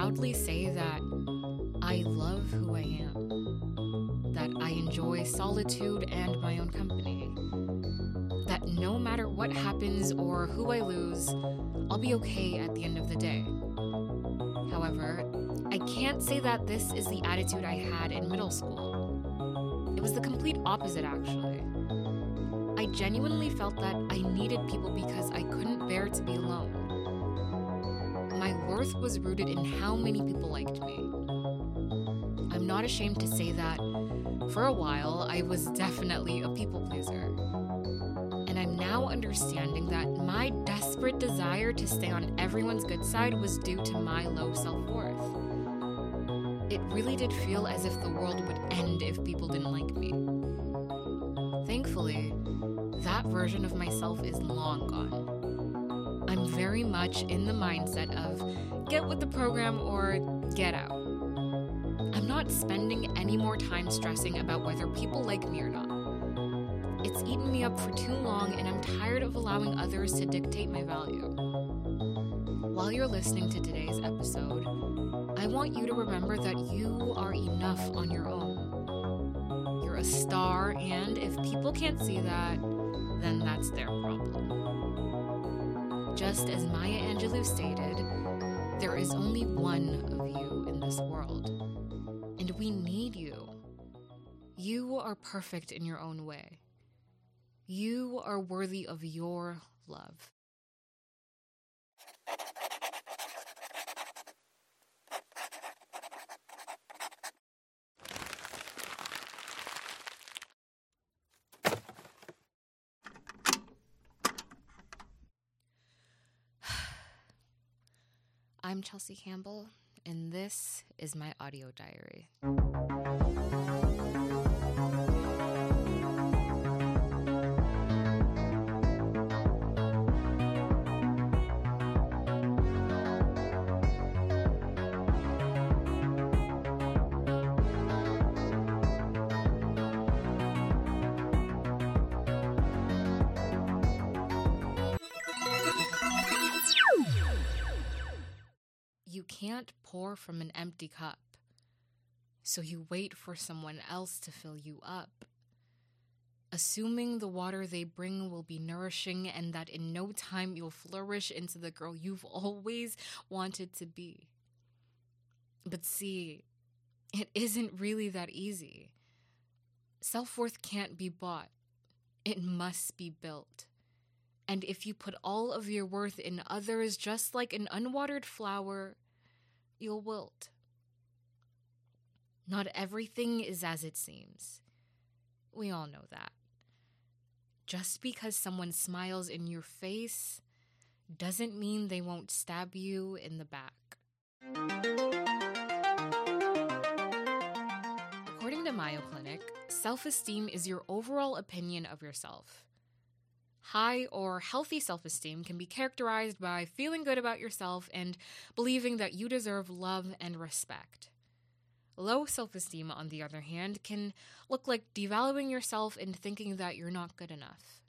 proudly say that I love who I am, that I enjoy solitude and my own company, that no matter what happens or who I lose, I'll be okay at the end of the day. However, I can't say that this is the attitude I had in middle school. It was the complete opposite, actually. I genuinely felt that I needed people because I worth was rooted in how many people liked me. I'm not ashamed to say that for a while I was definitely a people pleaser. And I'm now understanding that my desperate desire to stay on everyone's good side was due to my low self worth. It really did feel as if the world would end if people didn't like me. Thankfully, that version of myself is long gone. I'm very much in the mindset of get with the program or get out. I'm not spending any more time stressing about whether people like me or not. It's eaten me up for too long, and I'm tired of allowing others to dictate my value. While you're listening to today's episode, I want you to remember that you are enough on your own. You're a star, and if people can't see that, then that's their problem. Just as Maya Angelou stated, there is only one of you in this world, and we need you. You are perfect in your own way. You are worthy of your love. I'm Chelsea Campbell, and this is my audio diary. Can't pour from an empty cup, so you wait for someone else to fill you up. Assuming the water they bring will be nourishing and that in no time you'll flourish into the girl you've always wanted to be. But see, it isn't really that easy. Self worth can't be bought, it must be built. And if you put all of your worth in others, just like an unwatered flower, you'll wilt. Not everything is as it seems. We all know that. Just because someone smiles in your face doesn't mean they won't stab you in the back. According to Mayo Clinic, self esteem is your overall opinion of yourself. High or healthy self esteem can be characterized by feeling good about yourself and believing that you deserve love and respect. Low self esteem, on the other hand, can look like devaluing yourself and thinking that you're not good enough.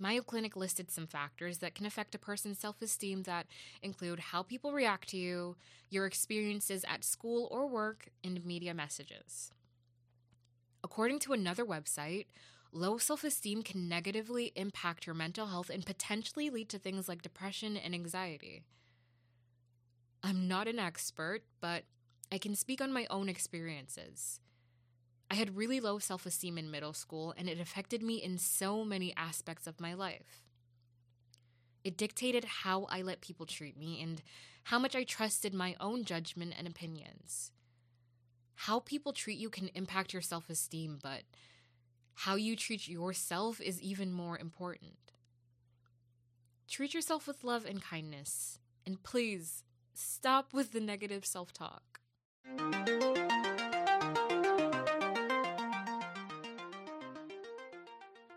Mayo Clinic listed some factors that can affect a person's self esteem that include how people react to you, your experiences at school or work, and media messages. According to another website, low self esteem can negatively impact your mental health and potentially lead to things like depression and anxiety. I'm not an expert, but I can speak on my own experiences. I had really low self esteem in middle school, and it affected me in so many aspects of my life. It dictated how I let people treat me and how much I trusted my own judgment and opinions. How people treat you can impact your self esteem, but how you treat yourself is even more important. Treat yourself with love and kindness, and please stop with the negative self talk.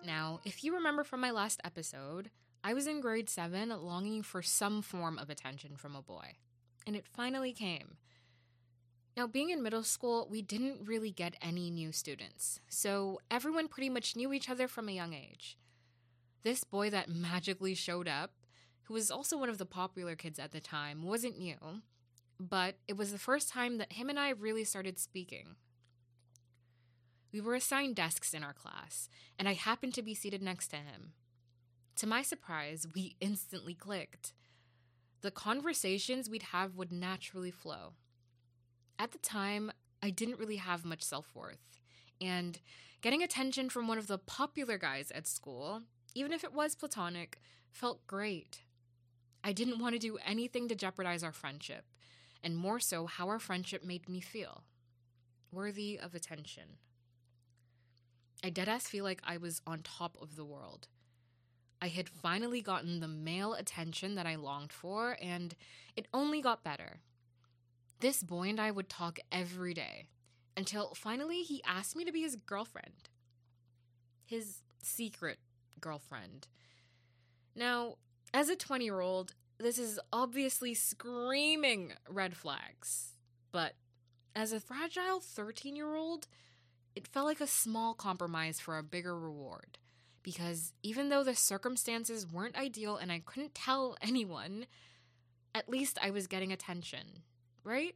Now, if you remember from my last episode, I was in grade 7 longing for some form of attention from a boy, and it finally came. Now, being in middle school, we didn't really get any new students, so everyone pretty much knew each other from a young age. This boy that magically showed up, who was also one of the popular kids at the time, wasn't new. but it was the first time that him and I really started speaking. We were assigned desks in our class, and I happened to be seated next to him. To my surprise, we instantly clicked. The conversations we'd have would naturally flow. At the time, I didn't really have much self worth, and getting attention from one of the popular guys at school, even if it was platonic, felt great. I didn't want to do anything to jeopardize our friendship, and more so how our friendship made me feel worthy of attention. I deadass feel like I was on top of the world. I had finally gotten the male attention that I longed for, and it only got better. This boy and I would talk every day until finally he asked me to be his girlfriend. His secret girlfriend. Now, as a 20 year old, this is obviously screaming red flags. But as a fragile 13 year old, it felt like a small compromise for a bigger reward. Because even though the circumstances weren't ideal and I couldn't tell anyone, at least I was getting attention, right?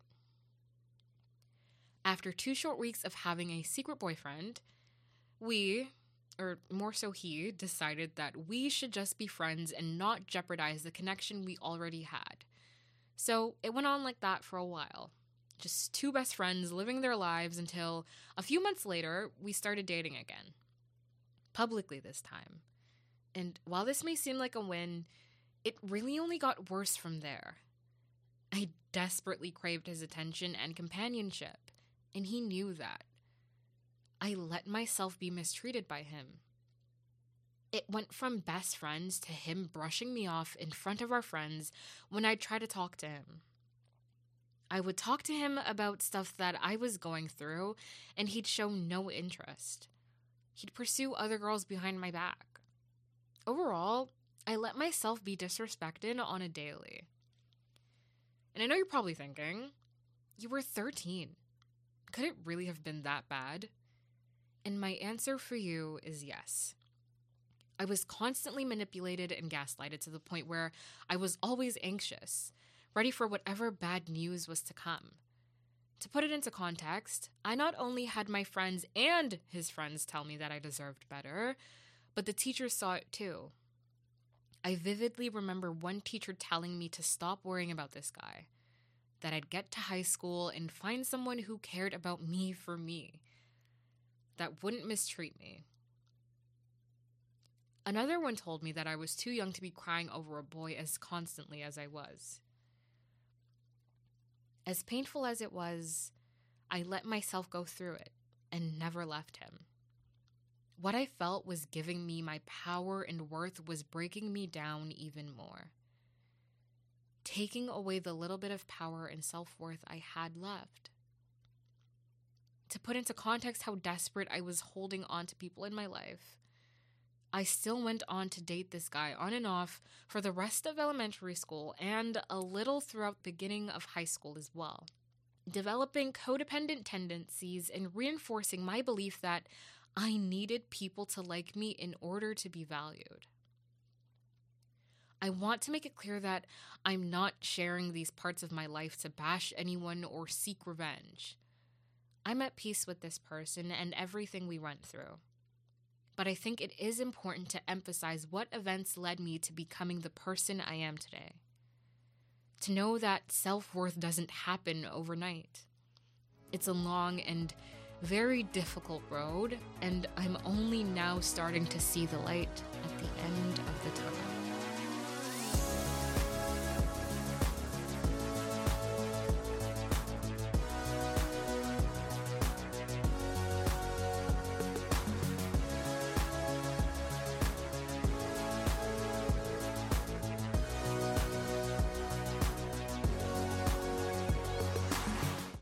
After two short weeks of having a secret boyfriend, we, or more so he, decided that we should just be friends and not jeopardize the connection we already had. So it went on like that for a while. Just two best friends living their lives until a few months later, we started dating again. Publicly this time. And while this may seem like a win, it really only got worse from there. I desperately craved his attention and companionship, and he knew that. I let myself be mistreated by him. It went from best friends to him brushing me off in front of our friends when I'd try to talk to him. I would talk to him about stuff that I was going through, and he'd show no interest. He'd pursue other girls behind my back. Overall, I let myself be disrespected on a daily. And I know you're probably thinking, you were 13. Could it really have been that bad? And my answer for you is yes. I was constantly manipulated and gaslighted to the point where I was always anxious, ready for whatever bad news was to come. To put it into context, I not only had my friends and his friends tell me that I deserved better, but the teachers saw it too. I vividly remember one teacher telling me to stop worrying about this guy, that I'd get to high school and find someone who cared about me for me that wouldn't mistreat me. Another one told me that I was too young to be crying over a boy as constantly as I was. As painful as it was, I let myself go through it and never left him. What I felt was giving me my power and worth was breaking me down even more. Taking away the little bit of power and self worth I had left to put into context how desperate I was holding on to people in my life, I still went on to date this guy on and off for the rest of elementary school and a little throughout the beginning of high school as well, developing codependent tendencies and reinforcing my belief that I needed people to like me in order to be valued. I want to make it clear that I'm not sharing these parts of my life to bash anyone or seek revenge. I'm at peace with this person and everything we went through. But I think it is important to emphasize what events led me to becoming the person I am today. To know that self worth doesn't happen overnight. It's a long and very difficult road, and I'm only now starting to see the light at the end of